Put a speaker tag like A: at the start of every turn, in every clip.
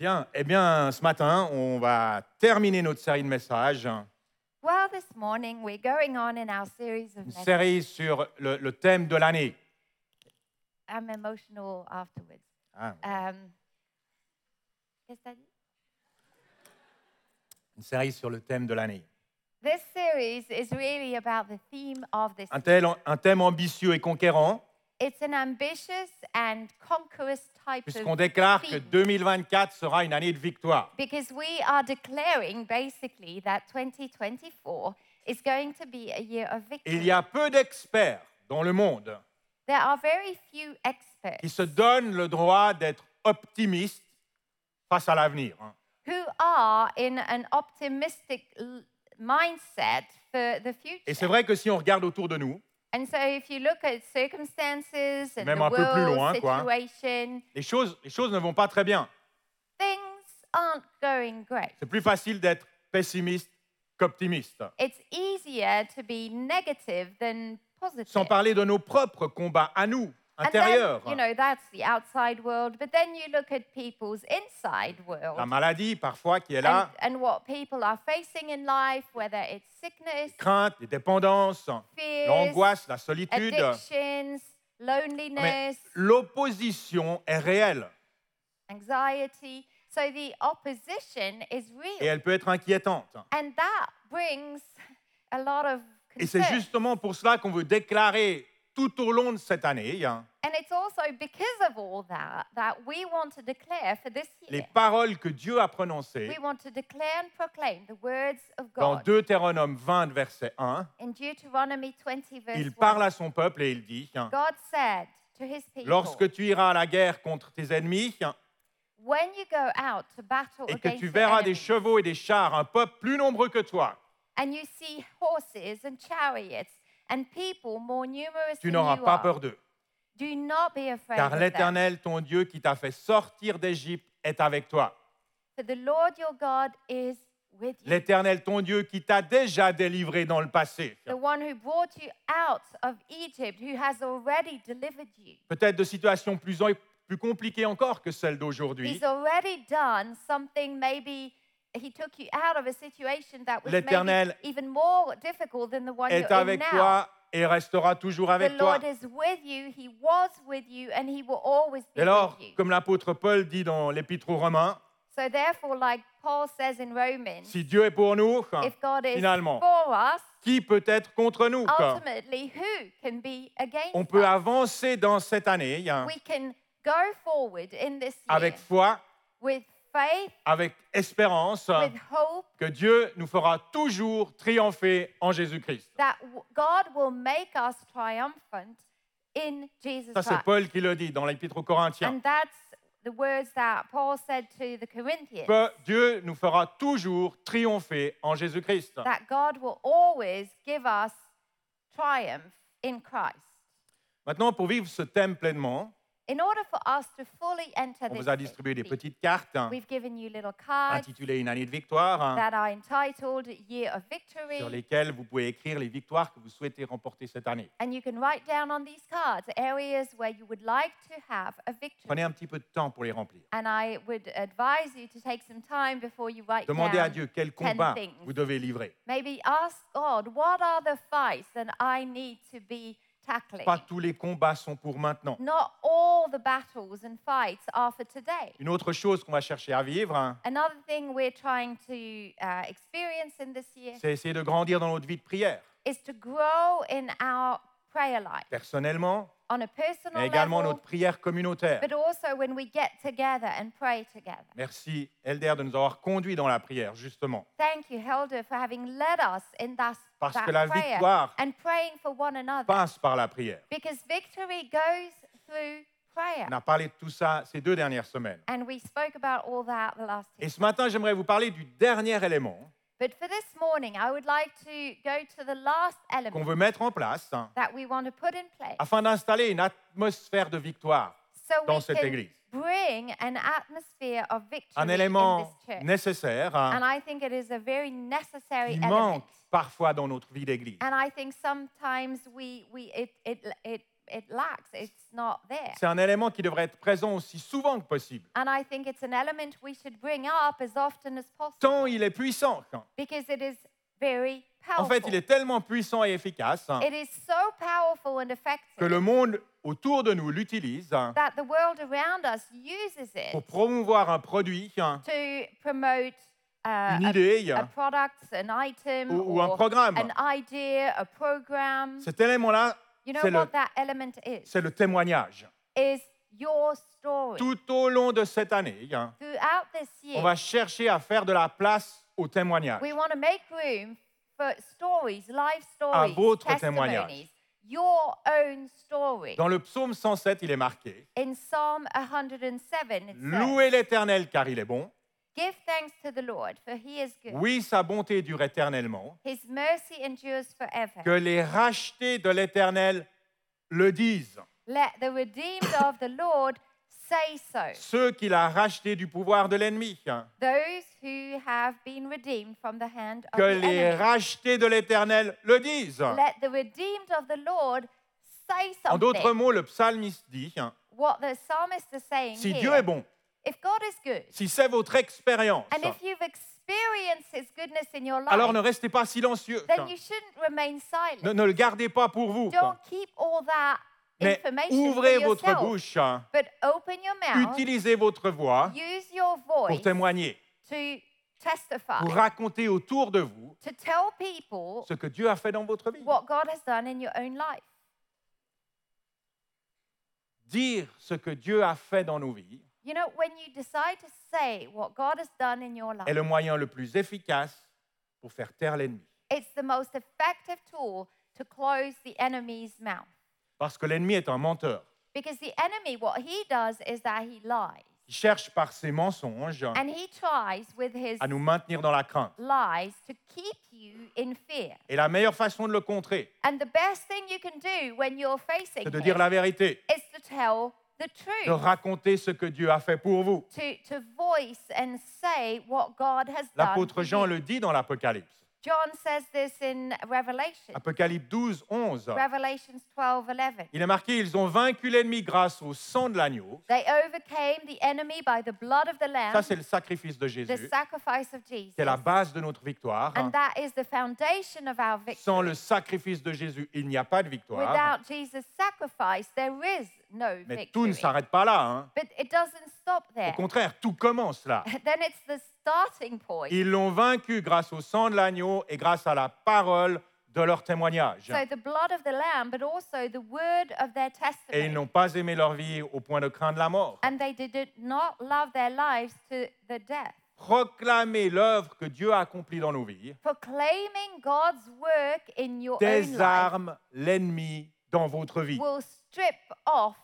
A: Bien, eh bien, ce matin, on va terminer notre série de messages,
B: Well, this morning we're going on in our series of
A: une
B: messages.
A: série sur le, le thème de l'année.
B: I'm emotional afterwards.
A: Ah,
B: Um, qu'est-ce que t'as dit?
A: Une série sur le thème de l'année.
B: This series is really about the theme of this.
A: Un, tel- un thème ambitieux et conquérant,
B: It's an ambitious and conquerous
A: puisqu'on déclare que
B: theme.
A: 2024 sera une année de victoire.
B: Because we are declaring basically that 2024 is going to be a year of
A: Et il
B: victory.
A: y a peu d'experts dans le monde
B: There are very few experts
A: qui se donnent le droit d'être optimistes face à l'avenir. hein.
B: who are in an optimistic l- mindset for the future.
A: Et c'est vrai que si on regarde autour de nous,
B: And so if you look at circumstances and
A: Même
B: the
A: un peu plus
B: world
A: loin, quoi.
B: situation,
A: les choses, les choses ne vont pas très bien.
B: things aren't going great.
A: C'est plus facile d'être pessimiste qu'optimiste.
B: It's easier to be negative than positive.
A: Sans parler de nos propres combats à nous,
B: And then, you know, that's the outside world, but then you look at people's inside world.
A: La maladie, parfois, qui est là,
B: and, and what people are facing in life, whether it's sickness,
A: les craintes, les dépendances, l'angoisse, la solitude.
B: addictions, loneliness,
A: l'opposition est réelle
B: anxiety. So the opposition is real.
A: et elle peut être inquiétante.
B: And that brings a lot of
A: Et c'est
B: concern.
A: justement pour cela qu'on veut déclarer tout au long de cette année hein,
B: And it's also because of all that that we want to declare for this
A: les paroles que Dieu a prononcées
B: We want to declare and proclaim the words of
A: dans
B: God.
A: Deutéronome 20, verset 1.
B: In Deuteronomy 20, verse
A: Il
B: 1,
A: parle à son peuple et il dit hein,
B: God said to his people,
A: Lorsque tu iras à la guerre contre tes ennemis
B: When you go out to battle
A: et que
B: against
A: tu
B: your
A: verras des
B: enemies,
A: chevaux et des chars, un peuple plus nombreux que toi,
B: and you see horses and chariots and people more numerous
A: tu
B: than
A: n'auras
B: you
A: pas peur d'eux.
B: do not be afraid
A: Car l'Éternel, ton Dieu, qui t'a fait sortir d'Égypte, est avec toi.
B: For the Lord your God is with you.
A: L'Éternel, ton Dieu, qui t'a déjà délivré dans le passé.
B: the one who brought you out of Egypt, who has already delivered you.
A: Peut-être de situations plus, plus compliquées encore que celles d'aujourd'hui.
B: He's already done something maybe he took you out of a situation that was maybe
A: L'Éternel
B: even more difficult than the one
A: Est
B: you're in
A: avec
B: now.
A: toi et restera toujours
B: the
A: avec toi.
B: Lord is with you, he was with you, and he will always be
A: Et alors, comme l'apôtre Paul dit dans l'Épître aux Romains,
B: So therefore, like Paul says in Romans,
A: si Dieu est pour nous,
B: if God is
A: finalement,
B: for us,
A: qui peut être contre nous
B: ultimately who can be against
A: On peut
B: us?
A: avancer dans cette année hein,
B: We can go forward in this year
A: avec foi,
B: with faith,
A: avec espérance
B: with hope
A: que Dieu nous fera toujours triompher en Jésus-Christ.
B: that w- God will make us triumphant in Jesus
A: Ça, c'est
B: Christ.
A: Paul qui le dit dans l'Épître aux Corinthiens.
B: And that's the words that Paul said to the Corinthians.
A: Que Dieu nous fera toujours triompher en Jésus-Christ.
B: that God will always give us triumph in Christ.
A: Maintenant, pour vivre ce thème pleinement,
B: In order for us to fully enter
A: on
B: this
A: vous a distribué des petites cartes hein,
B: we've given you little cards
A: intitulées Une année de victoire, hein,
B: that are entitled Year of Victory.
A: sur lesquelles vous pouvez écrire les victoires que vous souhaitez remporter cette année.
B: And you can write down on these cards areas where you would like to have a victory.
A: Prenez un petit peu de temps pour les remplir.
B: And I would advise you to take some time before you write
A: Demandez à
B: down
A: Dieu quel
B: 10
A: combat vous devez livrer.
B: Maybe ask God, what are the fights that I need to be tackling?
A: Pas tous les combats sont pour maintenant.
B: Not all the battles and fights are for today.
A: Une autre chose qu'on va chercher à vivre, hein,
B: Another thing we're trying to uh, experience in this year
A: c'est essayer de grandir dans notre vie de prière,
B: is to grow in our prayer life
A: personnellement,
B: on a personal
A: mais également
B: level,
A: notre prière communautaire.
B: but also when we get together and pray together.
A: Merci, Elder, de nous avoir conduits dans la prière, justement.
B: Thank you, Helder, for having led us in that,
A: Parce
B: that
A: que la
B: prayer
A: victoire
B: and praying for one another.
A: passe par la prière.
B: Because victory goes through prayer.
A: On a parlé de tout ça ces deux dernières semaines.
B: And we spoke about all that the last two
A: Et ce matin, j'aimerais vous parler du dernier élément
B: But for this morning, I would like to go to the last
A: qu'on
B: element
A: veut mettre en place hein,
B: that we want to put in place
A: afin d'installer une atmosphère de victoire,
B: so
A: dans cette église.
B: bring an atmosphere of victory
A: un
B: in
A: élément
B: this church.
A: nécessaire hein,
B: And I think it is a very necessary
A: qui
B: element.
A: manque parfois dans notre vie d'église.
B: And I think sometimes we, we it, it, it it lacks. It's not there.
A: C'est un élément qui devrait être présent aussi souvent que possible.
B: And I think it's an element we should bring up as often as possible
A: Tant il est puissant.
B: because it is very
A: En
B: powerful.
A: fait, il est tellement puissant et efficace
B: It is so powerful and
A: que
B: effective
A: le monde autour de nous l'utilise
B: that the world around us uses
A: pour
B: it
A: promouvoir un produit,
B: to promote uh,
A: une
B: a,
A: idée.
B: a product, an item,
A: Ou- ou un
B: or
A: programme.
B: an idea, a program.
A: Cet élément-là,
B: You know
A: c'est le,
B: what that element is?
A: c'est le témoignage.
B: Is your story.
A: Tout au long de cette année,
B: Throughout this
A: on va chercher à faire de la place au témoignage.
B: we want to make room for stories, life stories,
A: votre
B: testimonies,
A: témoignage.
B: your own story.
A: Dans le psaume 107, il est marqué
B: In Psalm 107, it says,
A: Louez l'Éternel car il est bon.
B: Give thanks to the Lord, for he is good.
A: Oui, sa bonté dure éternellement.
B: His mercy endures forever.
A: Que les rachetés de l'Éternel le disent.
B: Let the redeemed of the Lord say so.
A: Ceux qu'il a rachetés du pouvoir de l'ennemi.
B: Those who have been redeemed from the hand of
A: Que
B: the
A: les
B: enemy.
A: rachetés de l'Éternel le disent.
B: Let the redeemed of the Lord say
A: En d'autres
B: something.
A: mots, le psalmiste dit,
B: What the psalmist is saying
A: si
B: here.
A: Dieu est bon,
B: If God is good,
A: si c'est votre expérience,
B: and if you've experienced His goodness in your life,
A: alors ne restez pas silencieux.
B: then you shouldn't remain silent.
A: Ne, ne le gardez pas pour vous.
B: Don't keep all that
A: Mais
B: information
A: ouvrez votre
B: yourself,
A: bouche,
B: but open your mouth,
A: utilisez votre voix
B: use your
A: pour témoigner,
B: to testify,
A: pour raconter autour de vous
B: to tell people
A: ce que Dieu a fait dans votre vie.
B: what God has done in your own life.
A: Dire ce que Dieu a fait dans nos vies
B: You know, when you decide to say what God has done in your
A: est
B: life,
A: le moyen le plus efficace pour faire taire l'ennemi.
B: it's the most effective tool to close the enemy's mouth.
A: Parce que l'ennemi est un menteur.
B: Because the enemy, what he does is that he lies.
A: Il cherche par ses mensonges
B: And he tries with his
A: à nous maintenir dans la crainte.
B: lies to keep you in fear.
A: Et la meilleure façon de le contrer,
B: And the best thing you can do when you're facing
A: c'est de dire la vérité,
B: is to tell the
A: de raconter ce que Dieu a fait pour vous.
B: to, to voice and say what God has done.
A: L'apôtre Jean le dit dans l'Apocalypse.
B: John says this in Revelation,
A: Apocalypse 12, 11.
B: Revelations 12, 11.
A: Il est marqué, ils ont vaincu l'ennemi grâce au sang de l'agneau.
B: They overcame the enemy by the blood of the Lamb,
A: Ça, c'est le sacrifice de
B: the
A: Jésus.
B: sacrifice of Jesus.
A: C'est la base de notre victoire.
B: And that is the foundation of our victory.
A: Sans le sacrifice de Jésus, il n'y a pas de victoire.
B: Without Jesus' sacrifice, there is no
A: Mais tout ne
B: victory.
A: s'arrête pas là. hein.
B: But it doesn't stop
A: Au
B: there.
A: contraire, tout commence là.
B: Then it's the.
A: Ils l'ont vaincu grâce au sang de l'agneau et grâce à la parole de leur témoignage.
B: So the blood of the Lamb, but also the word of their
A: Et ils n'ont pas aimé leur vie au point de craindre la mort.
B: And they did not love their lives to the death.
A: Proclamer l'œuvre que Dieu a accomplie dans nos vies
B: Proclaiming God's work in your own life
A: désarme l'ennemi dans votre vie.
B: will strip off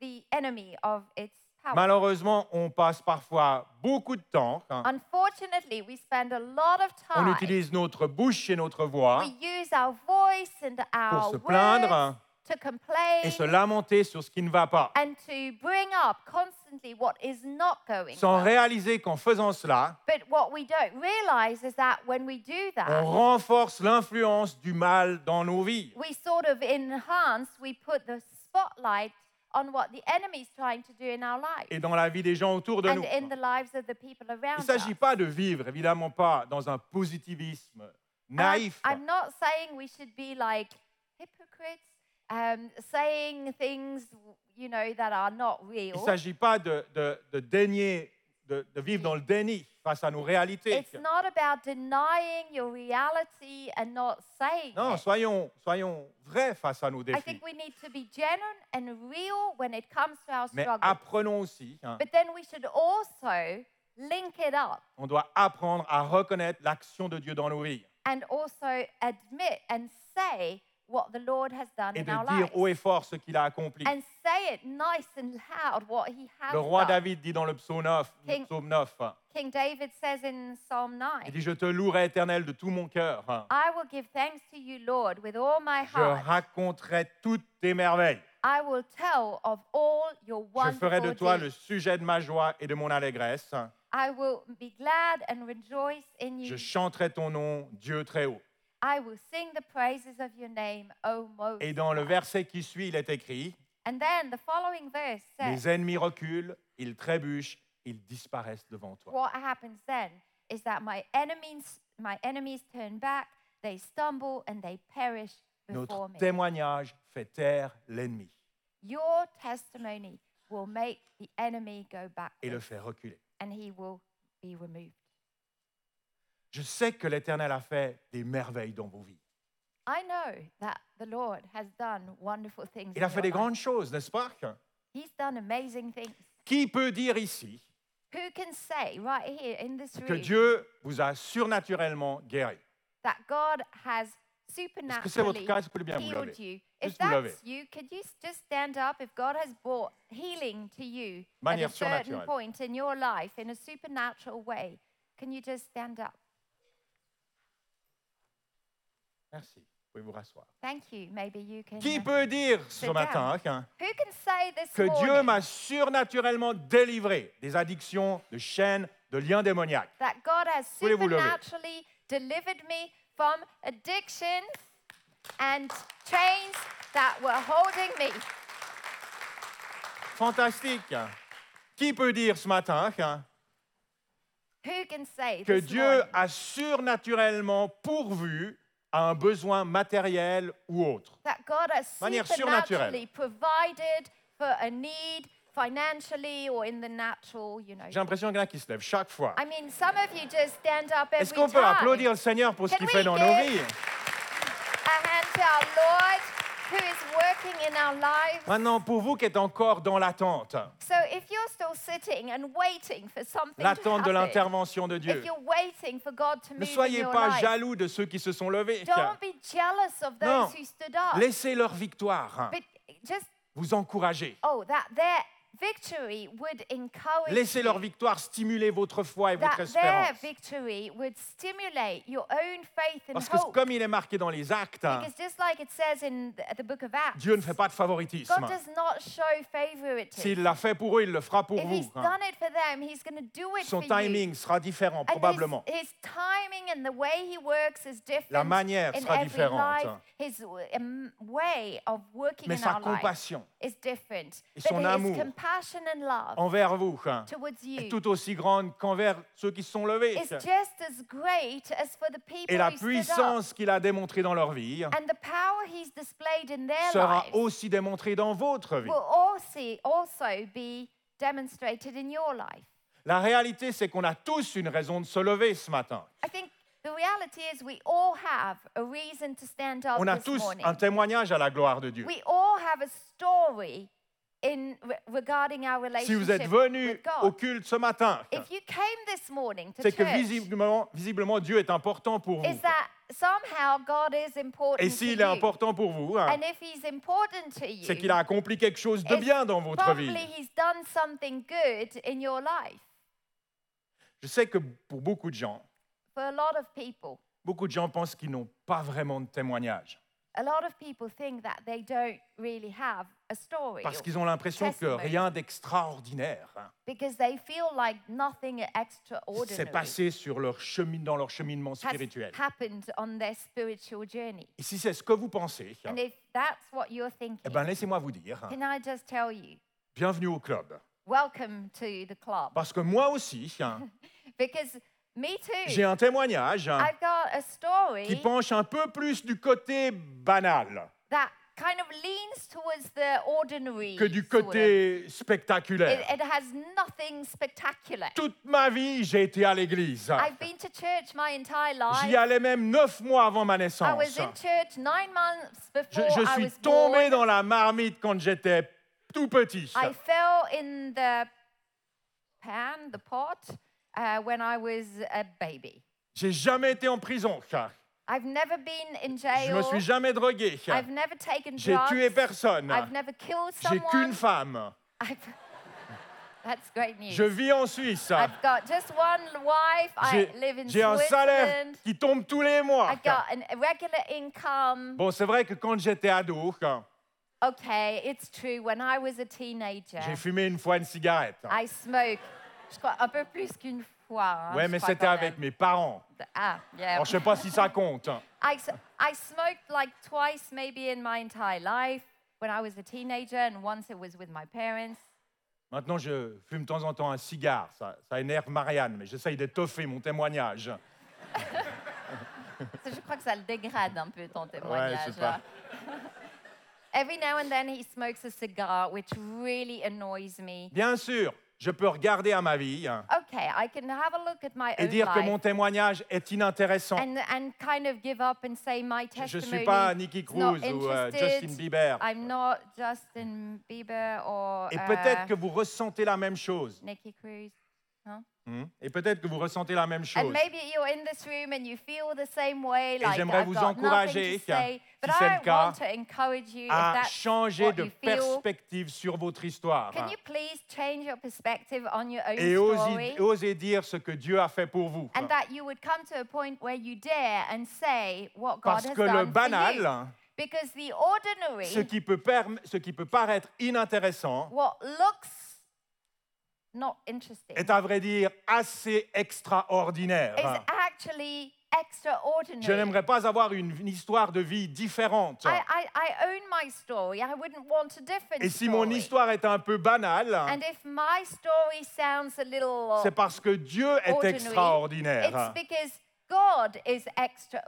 B: the enemy of its.
A: Malheureusement, on passe parfois beaucoup de temps. hein.
B: Unfortunately, we spend a lot of
A: On
B: time.
A: utilise notre bouche et notre voix
B: We use our voice and our
A: se plaindre
B: words to complain
A: et se lamenter sur ce qui ne va pas,
B: and to bring up constantly what is not going
A: sans
B: well.
A: réaliser qu'en faisant cela,
B: But what we don't realize is that when we do
A: on
B: that,
A: renforce l'influence du mal dans nos vies.
B: we sort of enhance, we put the spotlight on what the enemy is trying to do in our lives
A: et dans la vie des gens autour de
B: and
A: nous.
B: in the lives of the people
A: Il
B: around
A: ne s'agit
B: us.
A: pas de vivre, évidemment pas, dans un positivisme naïf.
B: I'm not saying we should be like hypocrites, um, saying things, you know, that are not
A: Il
B: real.
A: ne s'agit pas de, de, de dénier, de, de vivre dans le déni face à nos réalités.
B: It's not about denying your reality and not saying
A: Non,
B: it.
A: soyons, soyons vrais face à nos
B: I
A: défis.
B: think we need to be genuine and real when it comes to our
A: Mais apprenons aussi, hein,
B: But then we should also link it up
A: on doit apprendre à reconnaître l'action de Dieu dans nos vies
B: and also admit and say what the Lord has done
A: et
B: in
A: de
B: our
A: dire
B: lives.
A: haut et fort ce qu'il a accompli.
B: And say it nice and loud what he has
A: Le roi
B: done.
A: David dit dans le psaume 9, le
B: King-
A: psaume 9
B: King David says in Psalm 9,
A: il dit, je te louerai éternel de tout mon cœur.
B: I will give thanks to you, Lord, with all my
A: Je
B: heart.
A: raconterai toutes tes merveilles.
B: I will tell of all your
A: Je ferai de
B: wonderful
A: toi le
B: deeds.
A: sujet de ma joie et de mon allégresse.
B: I will be glad and rejoice in
A: Je
B: you.
A: chanterai ton nom, Dieu très haut.
B: I will sing the praises of your name, O Most.
A: Et dans le
B: High."
A: verset qui suit, il est écrit,
B: And then the following verse says,
A: les ennemis reculent, ils trébuchent, ils disparaissent devant toi.
B: what happens then is that my enemies, my enemies turn back, they stumble, and they perish before
A: Notre
B: me.
A: témoignage fait taire l'ennemi
B: Your testimony will make the enemy go
A: et le fait reculer.
B: and he will be removed.
A: Je sais que l'Éternel a fait des merveilles dans vos vies.
B: I know that the Lord has done wonderful things.
A: Il
B: in
A: a fait
B: your
A: des
B: life.
A: grandes choses, n'est-ce pas
B: He's done amazing things.
A: Qui peut dire ici
B: Who can say right here in this
A: que
B: room
A: Dieu vous a surnaturellement guéri?
B: that God has
A: Est-ce que c'est votre
B: supernaturally
A: cas? Est-ce que vous bien vous
B: healed
A: lever
B: you? If
A: Juste vous lever.
B: that's you, could you s- just stand up? If God has brought healing to you at a
A: Manière
B: certain
A: surnaturelle.
B: point in your life in a supernatural way, can you just stand up?
A: Merci. Vous pouvez vous rasseoir.
B: Thank you. Maybe you can.
A: Qui
B: uh,
A: peut dire ce
B: sit
A: matin hein,
B: Who can say this
A: que Dieu m'a surnaturellement délivré des addictions, de chaînes, de liens démoniaques?
B: that God has
A: Voulez-vous lever?
B: supernaturally delivered me from addictions and chains that were holding me?
A: Fantastique. Qui peut dire ce matin hein,
B: Who can say
A: que
B: this
A: Dieu
B: morning?
A: a surnaturellement pourvu à un besoin matériel ou autre
B: that God has
A: Manière
B: supernaturally provided for a need financially or in the natural, you know?
A: J'ai l'impression qu'il y en a qui se lèvent chaque fois.
B: I mean, some of you just stand up every
A: Est-ce qu'on peut
B: time.
A: applaudir le Seigneur pour ce
B: Can
A: qu'il
B: we
A: fait dans nos
B: give-
A: vies?
B: A hand to our Lord? Who is working in our lives.
A: Maintenant, pour vous qui êtes encore dans l'attente,
B: So if you're still sitting and waiting for something to
A: l'attente de
B: happen,
A: l'intervention de
B: if
A: Dieu,
B: you're waiting for God to
A: ne
B: move in
A: soyez
B: your
A: pas
B: life,
A: jaloux de ceux qui se sont levés.
B: don't be jealous of those
A: Non.
B: who stood up.
A: Laissez leur victoire
B: But just,
A: vous encourager.
B: oh, that their
A: Laissez leur victoire stimuler votre foi et votre espérance.
B: victory would stimulate your own faith and
A: Parce que
B: hope.
A: comme il est marqué dans les actes,
B: Because just like it says in the, the book of Acts,
A: Dieu ne fait pas de favoritisme.
B: God does not show favoritism.
A: S'il l'a fait pour eux, il le fera pour
B: If
A: vous.
B: He's done it for them, He's going to do it
A: Son
B: for
A: timing sera différent, probablement.
B: His, timing and the way he works is different.
A: La manière sera différente.
B: life. His um, way of working
A: Mais
B: in
A: sa
B: our life
A: compassion
B: is different.
A: Et son amour envers vous
B: towards you
A: est tout aussi grande qu'envers ceux qui se sont levés.
B: is just as great as for the people
A: Et la puissance qu'il a démontrée dans leur vie
B: And the power he's displayed in their
A: sera
B: lives
A: aussi démontrée dans votre vie.
B: will also, also be demonstrated in your life.
A: La réalité, c'est qu'on a tous une raison de se lever ce matin.
B: I think the reality is we all have a reason to stand up
A: On a tous
B: morning.
A: un témoignage à la gloire de Dieu.
B: In regarding our
A: Si vous êtes
B: relationship
A: venu au culte ce matin,
B: If you came this morning to
A: c'est que visiblement, visiblement Dieu est important pour vous.
B: is that somehow God is important
A: Et s'il est important pour vous, hein,
B: and if He's important to you,
A: c'est qu'il a accompli quelque chose de bien dans votre vie.
B: He's done something good in your life.
A: Je sais que pour beaucoup de gens,
B: For a lot of people,
A: beaucoup de gens pensent qu'ils n'ont pas vraiment de témoignage.
B: A lot of people think that they don't really have a story
A: Parce qu'ils ont l'impression que rien d'extraordinaire hein,
B: because they feel like nothing
A: s'est
B: extraordinary
A: passé sur leur chemin, dans leur cheminement spirituel.
B: happened on their spiritual journey.
A: Et si c'est ce que vous pensez,
B: And if that's what you're thinking,
A: eh ben, laissez-moi vous dire, hein,
B: can I just tell you,
A: bienvenue au club.
B: welcome to the club.
A: Parce que moi aussi, hein, j'ai
B: too,
A: un témoignage hein,
B: I've got a
A: qui penche un peu plus du côté banal
B: that kind of leans towards the ordinary.
A: que du
B: sort of.
A: côté
B: It,
A: spectaculaire.
B: it has nothing spectacular.
A: Toute ma vie, j'ai été à l'église.
B: I've been to church my entire
A: J'y
B: life.
A: allais même neuf mois avant ma
B: I was
A: naissance.
B: in church nine months
A: Je,
B: before
A: je
B: I
A: suis
B: was
A: tombé
B: born.
A: dans la marmite quand j'étais tout petit.
B: I fell in the pan, the pot, uh, when I was a baby.
A: J'ai jamais été en prison.
B: I've never been in
A: Je
B: jail.
A: me suis jamais drogué.
B: I've never taken
A: J'ai
B: drugs.
A: tué personne.
B: I've never killed
A: J'ai qu'une
B: someone.
A: femme.
B: I've, that's great news.
A: Je vis en Suisse.
B: I've got just one wife. I
A: J'ai
B: live in
A: j'ai un salaire
B: Switzerland.
A: qui tombe tous les mois.
B: I got an, regular income.
A: Bon, c'est vrai que quand j'étais ado,
B: Okay, it's true. When I was a teenager,
A: j'ai fumé une fois une cigarette.
B: I smoked Je crois un peu plus qu'une fois. hein,
A: Ouais, mais c'était avec mes parents.
B: Ah, yeah.
A: Alors, je sais pas si ça compte.
B: I, I smoked like twice maybe in my entire life when I was a teenager, and once it was with my parents.
A: Maintenant, je fume de temps en temps un cigare. Ça, ça énerve Marianne, mais j'essaye d'étoffer mon témoignage.
B: Je crois que ça le dégrade un peu ton témoignage.
A: sais pas.
B: là. Every now and then he smokes a cigar, which really annoys me.
A: Bien sûr, je peux regarder à ma vie hein,
B: Okay, I can have a look at my
A: et dire que mon témoignage est inintéressant.
B: and, and kind of give up and say my
A: Je ne
B: testimony.
A: suis pas Nicky Cruz ou euh. Justin Bieber.
B: I'm not Justin Bieber or
A: Et
B: uh,
A: peut-être que vous ressentez la même chose.
B: Nicky Cruz.
A: Hmm? Et peut-être que vous ressentez la même
B: And
A: chose.
B: maybe you're in this room and you feel the same way, like
A: j'aimerais
B: I've
A: vous
B: got
A: encourager,
B: nothing to say. But
A: si c'est
B: I
A: le cas,
B: want to encourage you if
A: à
B: that's
A: changer
B: what
A: de
B: you feel.
A: perspective sur votre histoire
B: Can you please change your perspective on your own
A: et
B: story?
A: osez, osez dire ce que Dieu a fait pour vous.
B: And that you would come to a point where you dare and say what God
A: Parce
B: has
A: que le
B: done for you.
A: banal,
B: Because the ordinary,
A: ce qui peut, perm- ce qui peut paraître inintéressant,
B: what looks not interesting,
A: est à vrai dire assez extraordinaire.
B: is actually extraordinary.
A: Je n'aimerais pas avoir une, une histoire de vie différente.
B: I, I, I own my story. I wouldn't want a different
A: Et si
B: story.
A: mon histoire est un peu banale,
B: And if my story sounds a little
A: c'est parce que Dieu est
B: ordinary,
A: extraordinaire
B: it's because God is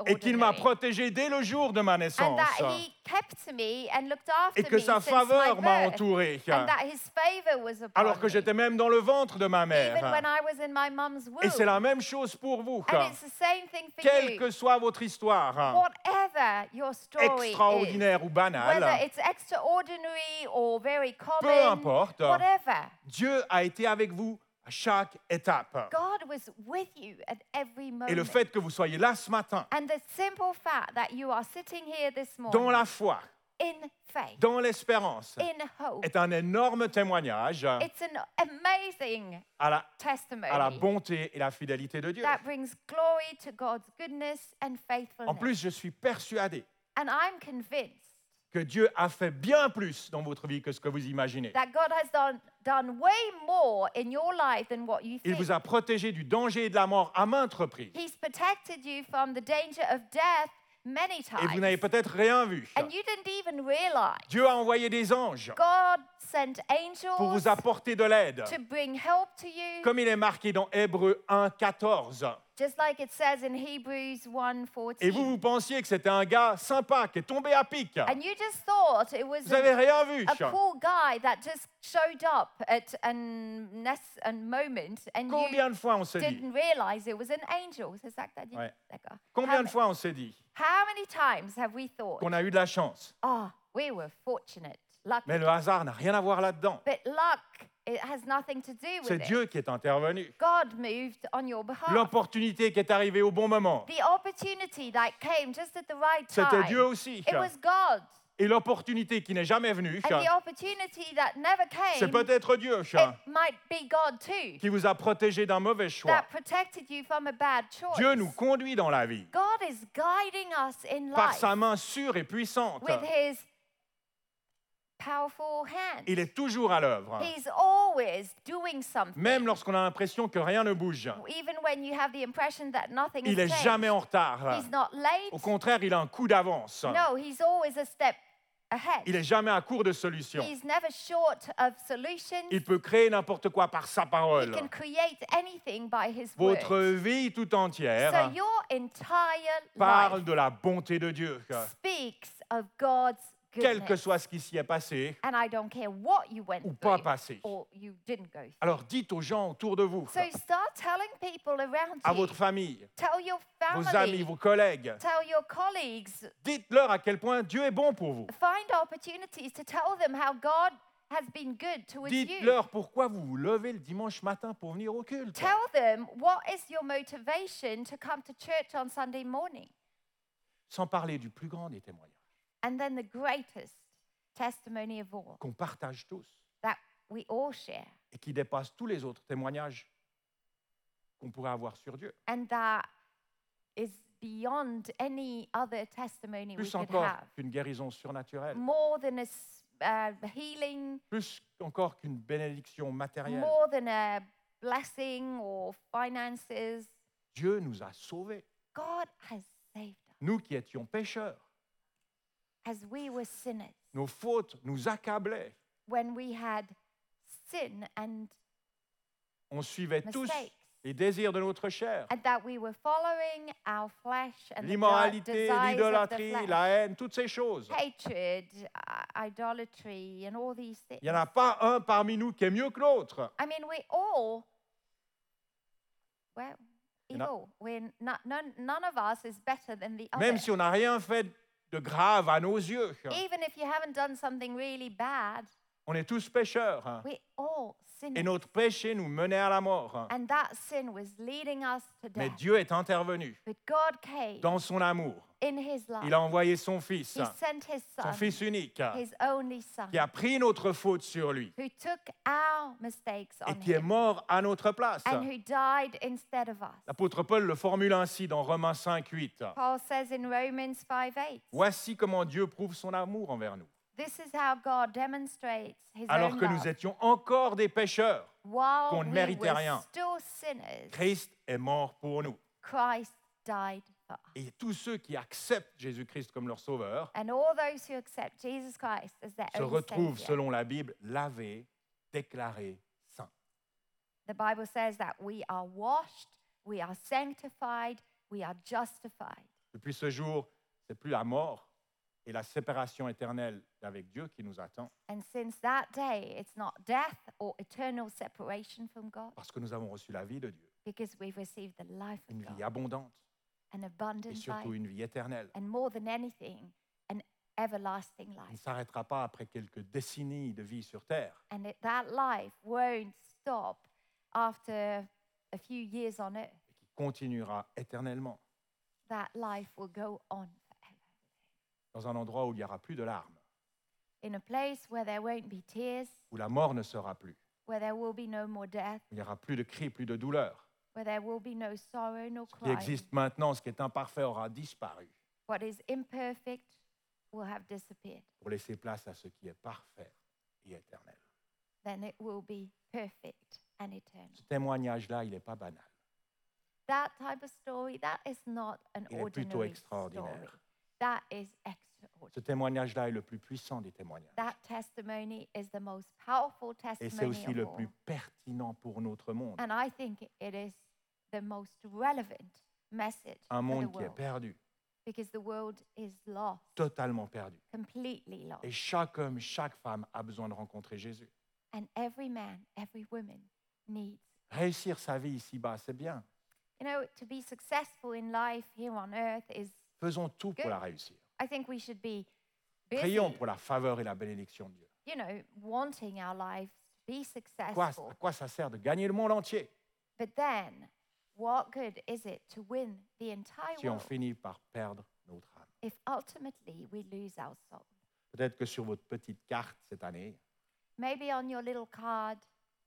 A: et qu'il m'a protégé dès le jour de ma
B: And
A: naissance.
B: that he kept me and looked after
A: et que
B: me
A: sa faveur m'a entouré.
B: And that his favor was upon
A: alors que j'étais même dans le ventre de ma mère.
B: I was in my mum's womb.
A: Et c'est la même chose pour vous.
B: And it's the same thing for
A: Quelle
B: you.
A: que soit votre histoire,
B: Whatever your story is,
A: extraordinaire ou
B: whether
A: banale,
B: it's extraordinary or very common,
A: peu importe, Dieu a été avec vous à chaque étape.
B: God was with you at every moment.
A: Et le fait que vous soyez là ce matin,
B: and the simple fact that you are sitting here this
A: dans
B: morning
A: la foi,
B: in faith,
A: dans l'espérance,
B: in hope,
A: est un énorme témoignage
B: it's an amazing
A: à la,
B: testimony
A: à la bonté et la fidélité de Dieu.
B: that brings glory to God's goodness and faithfulness.
A: En plus, je suis persuadé
B: and I'm convinced
A: que Dieu a fait bien plus dans votre vie que ce que vous imaginez.
B: that God has done, done way more in your life than what you
A: Il
B: think.
A: vous a protégé du danger et de la mort à maintes reprises.
B: He's protected you from the danger of death many
A: Et
B: times.
A: vous n'avez peut-être rien vu.
B: and you didn't even realize
A: Dieu a envoyé des anges
B: God sent angels
A: pour vous apporter de l'aide.
B: to bring help to you,
A: Comme il est marqué dans Hébreux 1, 14.
B: Just like it says in Hebrews 1:14.
A: Et vous, vous pensiez que c'était un gars sympa qui est tombé à pic.
B: and you just thought it was
A: Vous n'avez
B: a,
A: rien vu.
B: a guy that just showed up at an a moment and
A: Combien
B: you
A: de fois on s'est dit?
B: didn't realize it was an angel. C'est ça que t'as dit?
A: Ouais.
B: D'accord.
A: Combien
B: how,
A: de fois on s'est dit?
B: How many times have we thought,
A: qu'on a eu de la chance
B: oh, we were fortunate, lucky.
A: Mais le hasard n'a rien à voir là-dedans.
B: But luck, it has nothing to do with
A: C'est
B: it.
A: Dieu qui est intervenu.
B: God moved on your behalf.
A: L'opportunité qui est arrivée au bon moment.
B: The opportunity that came just at the right time.
A: C'était Dieu aussi.
B: It was God.
A: Et l'opportunité qui n'est jamais venue,
B: And the opportunity that never
A: c'est
B: came,
A: peut-être Dieu
B: it might be God too,
A: qui vous a protégé d'un mauvais choix.
B: that protected you from a bad choice.
A: Dieu nous conduit dans la vie
B: God is guiding us in
A: par
B: life
A: sa main sûre et puissante.
B: with his powerful hand.
A: Il est toujours à l'œuvre,
B: He's always doing something.
A: même lorsqu'on a l'impression que rien ne bouge.
B: Even when you have the impression that nothing
A: Il
B: has
A: est
B: changed.
A: jamais en retard.
B: He's not late.
A: Au contraire, il a un coup d'avance.
B: No, he's always a step ahead.
A: Il est jamais à court de solutions.
B: He's never short of solutions.
A: Il peut créer n'importe quoi par sa
B: He
A: parole.
B: can create anything by his
A: Votre vie tout
B: So
A: entière
B: your entire
A: parle
B: life
A: de la bonté de Dieu. Quel que soit ce qui s'y est passé
B: And I don't care what you went
A: ou pas
B: through
A: passé.
B: or you didn't go through.
A: Alors dites aux gens autour de vous,
B: So start telling people around
A: à
B: you.
A: votre famille,
B: Tell your
A: vos amis, vos collègues,
B: Tell your colleagues.
A: dites-leur à quel point Dieu est bon pour vous.
B: Find opportunities to tell them how God has been good towards you.
A: Dites-leur pourquoi vous vous levez le dimanche matin pour venir au culte.
B: Tell them what is your motivation to come to church on Sunday morning.
A: Sans parler du plus grand des témoignages
B: And then the greatest testimony of all
A: qu'on partage tous
B: that we all share,
A: et qui dépasse tous les autres témoignages qu'on pourrait avoir sur Dieu.
B: and that is beyond any other testimony we
A: Plus
B: could
A: encore
B: have.
A: qu'une guérison surnaturelle,
B: More than a s- uh, healing,
A: plus encore qu'une bénédiction matérielle.
B: more than a blessing or finances.
A: Dieu nous a sauvés.
B: God has saved us
A: Nous qui étions pécheurs,
B: as we were sinners.
A: nos fautes nous accablaient.
B: When we had sin and
A: On suivait tous les désirs de notre chair.
B: And that we were following our flesh and the de-
A: L'immoralité, l'idolâtrie, la haine, toutes ces choses.
B: Hatred, idolatry, and all these things.
A: Il n'y en a pas un parmi nous qui est mieux que l'autre.
B: I mean, we all, well,
A: You know-
B: evil. We're not, none, none of us is better than the
A: Même
B: other.
A: si on n'a rien fait de grave à nos yeux.
B: Even if you haven't done something really bad,
A: On est tous pécheurs. hein.
B: we all sin.
A: Et notre péché nous menait à la mort. hein.
B: And that sin was leading us to
A: Mais
B: death.
A: Dieu est intervenu
B: But God came
A: dans son amour.
B: in His love.
A: Il a envoyé son Fils,
B: He sent His
A: son
B: Son,
A: Fils unique,
B: His only Son,
A: qui a pris notre faute sur lui
B: who took our mistakes
A: et
B: on
A: qui est
B: Him
A: mort à notre place.
B: and who died instead of us.
A: L'apôtre Paul le formule ainsi dans Romains 5, 8.
B: Paul says in Romans 5 8,
A: Voici comment Dieu prouve son amour envers nous.
B: This is how God demonstrates His
A: Alors que nous
B: love.
A: étions encore des pécheurs, qu'on ne méritait rien.
B: still sinners,
A: Christ est mort pour nous.
B: Christ died for us.
A: Et tous ceux qui acceptent Jésus-Christ comme leur sauveur
B: And all those who accept Jesus Christ as their
A: se retrouvent,
B: Savior.
A: selon la Bible, lavés, déclarés saints.
B: The Bible says that we are washed, we are sanctified, we are justified.
A: Depuis ce jour, c'est plus la mort et la séparation éternelle avec Dieu qui nous attend,
B: And since that day, it's not death or eternal separation from God
A: parce que nous avons reçu la vie de Dieu,
B: because we've received the life of
A: une vie
B: God,
A: abondante
B: an
A: et
B: abundant
A: surtout
B: life,
A: une vie éternelle.
B: and more than anything, an everlasting
A: On ne
B: life.
A: s'arrêtera pas après quelques décennies de vie sur Terre.
B: And it, that life won't stop after a few years on earth.
A: et qui continuera éternellement
B: That life will go on.
A: Dans un endroit où il n'y aura plus de larmes,
B: In a place where there won't be tears,
A: où la mort ne sera plus,
B: where there will be no more death,
A: où il n'y aura plus de cris, plus de douleur.
B: where there will be no sorrow nor
A: Ce qui
B: crying.
A: existe maintenant, ce qui est imparfait, aura disparu
B: What is imperfect will have disappeared.
A: pour laisser place à ce qui est parfait et éternel.
B: Then it will be perfect and eternal.
A: Ce témoignage-là, il n'est pas banal.
B: That type of story, that is not an
A: Il est plutôt
B: ordinary story.
A: extraordinaire.
B: That is extraordinary.
A: Ce témoignage-là est le plus puissant des témoignages.
B: That testimony is the most powerful
A: Et c'est
B: testimony
A: aussi le plus pertinent pour notre monde.
B: And I think it is the most relevant message
A: Un
B: the
A: monde qui est perdu,
B: because the world is lost,
A: totalement perdu.
B: completely lost.
A: Et chaque homme, chaque femme a besoin de rencontrer Jésus.
B: And every man, every woman needs.
A: Réussir sa vie ici-bas, c'est bien.
B: You know, to be successful in life here on earth is,
A: Faisons tout pour la réussir.
B: I think we should be busy,
A: Prions pour la faveur et la bénédiction de Dieu.
B: you know, wanting our lives to be
A: Quoi,
B: successful.
A: à quoi ça sert de gagner le monde entier?
B: But then, what good is it to win the entire
A: si on
B: world
A: finit par perdre notre âme
B: if ultimately we lose our soul?
A: Peut-être que sur votre petite carte cette année,
B: Maybe on your little card,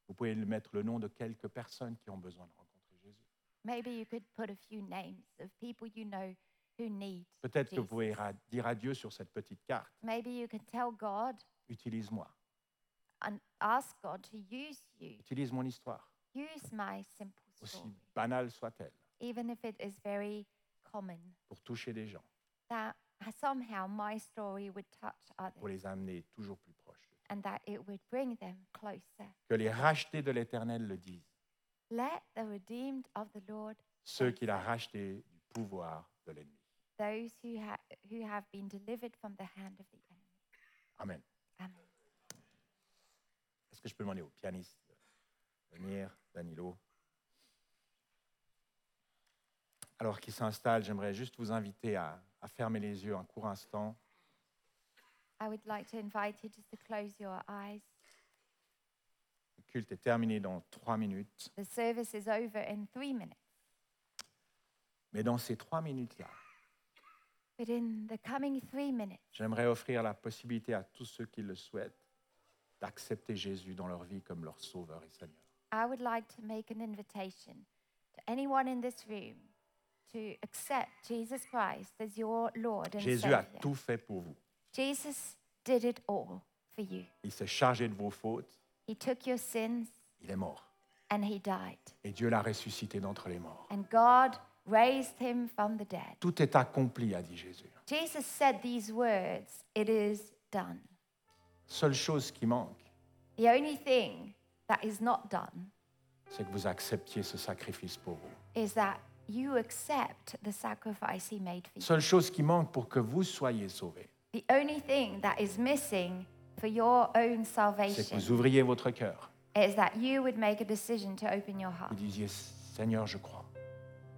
A: vous pouvez mettre le nom de quelques personnes qui ont besoin de rencontrer Jésus.
B: maybe you could put a few names of people you know who need.
A: Peut-être que vous
B: Jesus.
A: pouvez ra- dire à Dieu sur cette petite carte,
B: Maybe you can tell God
A: utilise-moi,
B: and ask God to use you.
A: utilise mon histoire,
B: Use my simple
A: aussi
B: story,
A: banale soit-elle,
B: even if it is very common,
A: pour toucher des gens,
B: that somehow my story would touch
A: pour
B: others
A: les amener toujours plus proches. de Dieu.
B: and that it would bring them closer.
A: Que les rachetés de l'Éternel le disent,
B: Let the redeemed of the Lord,
A: ceux qu'il a rachetés du pouvoir de l'ennemi.
B: Those who, ha- who have been delivered from the hand of the enemy.
A: Amen.
B: Amen.
A: Est-ce que je peux demander au pianiste de venir, Danilo? Alors qu'il s'installe, j'aimerais juste vous inviter à, à fermer les yeux un court instant.
B: I would like to invite you just to close your eyes.
A: Le culte est terminé dans trois minutes.
B: The service is over in three minutes.
A: Mais dans ces trois minutes-là,
B: But in the coming three minutes,
A: j'aimerais offrir la possibilité à tous ceux qui le souhaitent d'accepter Jésus dans leur vie comme leur Sauveur et Seigneur.
B: I would like to make an invitation to anyone in this room to accept Jesus Christ as your Lord and
A: Jésus a
B: Savior.
A: tout fait pour vous.
B: Jesus did it all for you.
A: Il s'est chargé de vos fautes.
B: He took your sins,
A: Il est mort.
B: and he died.
A: Et Dieu l'a ressuscité d'entre les morts.
B: And God raised him from the dead.
A: Tout est accompli, a dit Jésus.
B: Jesus said these words It is done.
A: Seule chose qui manque,
B: The only thing that is not done
A: c'est que vous acceptiez ce sacrifice pour vous.
B: is that you accept the sacrifice he made for you.
A: Seule chose qui manque pour que vous soyez sauvés,
B: The only thing that is missing for your own
A: c'est que
B: salvation
A: vous ouvriez votre cœur.
B: is that you would make a decision to open your heart
A: Vous disiez, Seigneur, je crois.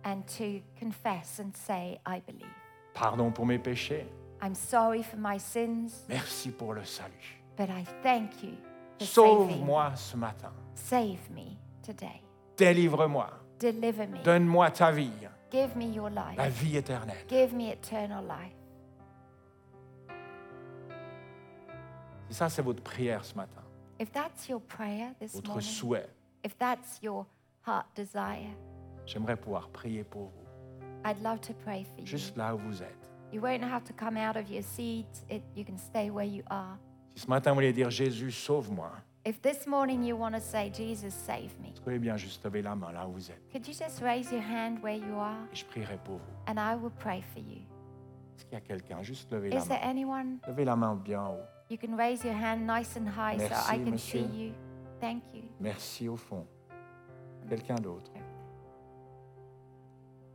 B: And to confess and say, I believe.
A: Pardon pour mes péchés.
B: I'm sorry for my sins,
A: Merci pour le salut.
B: but I thank you for saving.
A: Sauve-moi ce matin.
B: Save me today.
A: Délivre-moi.
B: Deliver me.
A: Donne-moi ta vie,
B: Give me your
A: la
B: life.
A: vie éternelle.
B: Give me eternal life.
A: Si ça, c'est votre prière ce matin,
B: If that's your prayer this
A: votre
B: morning,
A: souhait,
B: if that's your heart desire,
A: j'aimerais pouvoir prier pour vous,
B: I'd love to pray for you.
A: juste là où vous êtes.
B: You won't have to come out of your seat. It, you can stay where you are.
A: Si ce matin, vous voulez dire, Jésus, sauve-moi,
B: If this morning you want to say, Jesus, save me,
A: vous pouvez bien juste lever la main là où vous êtes.
B: could you just raise your hand where you are?
A: Et je prierai pour vous.
B: and I will pray for you?
A: Est-ce qu'il y a quelqu'un? Juste levez la
B: Is there
A: main.
B: anyone?
A: Levez la main bien haut.
B: You can raise your hand nice and high so
A: Merci,
B: I can
A: monsieur.
B: see you. Thank you.
A: Merci au fond. Quelqu'un d'autre?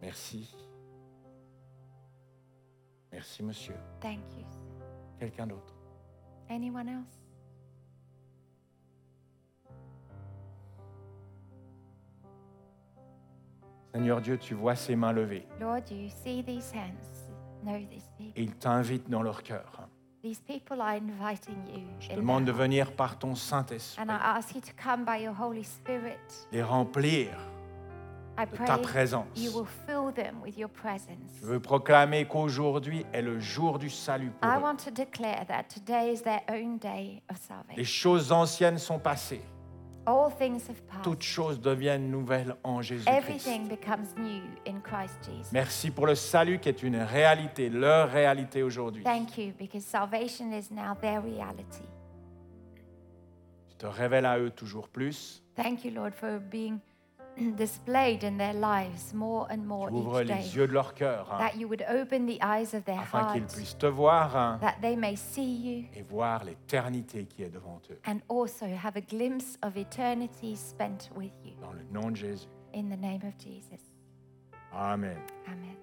A: Merci. Merci, monsieur.
B: Thank you.
A: Quelqu'un d'autre?
B: Anyone else?
A: Seigneur Dieu, tu vois ces mains levées
B: Lord, you see these hands. Know these people.
A: et ils t'invitent dans leur cœur.
B: These people are inviting you.
A: Je
B: in
A: demande de
B: their
A: venir par ton Saint-Esprit,
B: And I ask you to come by your Holy Spirit.
A: les remplir de ta présence. Je veux proclamer qu'aujourd'hui est le jour du salut pour
B: I
A: eux.
B: want to declare that today is their own day of
A: Les
B: salvation.
A: choses anciennes sont passées.
B: All things have passed.
A: Toutes choses deviennent nouvelles en Jésus-Christ.
B: Everything becomes new in Christ Jesus.
A: Merci pour le salut qui est une réalité, leur réalité aujourd'hui.
B: Thank you because salvation is now their reality.
A: Tu te révèles à eux toujours plus.
B: Thank you, Lord, for being displayed in their lives more and more
A: Tu ouvres
B: each day.
A: les yeux de leur cœur hein,
B: That you would open the eyes of their
A: afin qu'ils
B: hearts,
A: puissent te voir hein,
B: that they may see you
A: et voir l'éternité qui est devant eux.
B: and also have a glimpse of eternity spent with you.
A: Dans le nom de Jésus.
B: In the name of Jesus.
A: Amen.
B: Amen.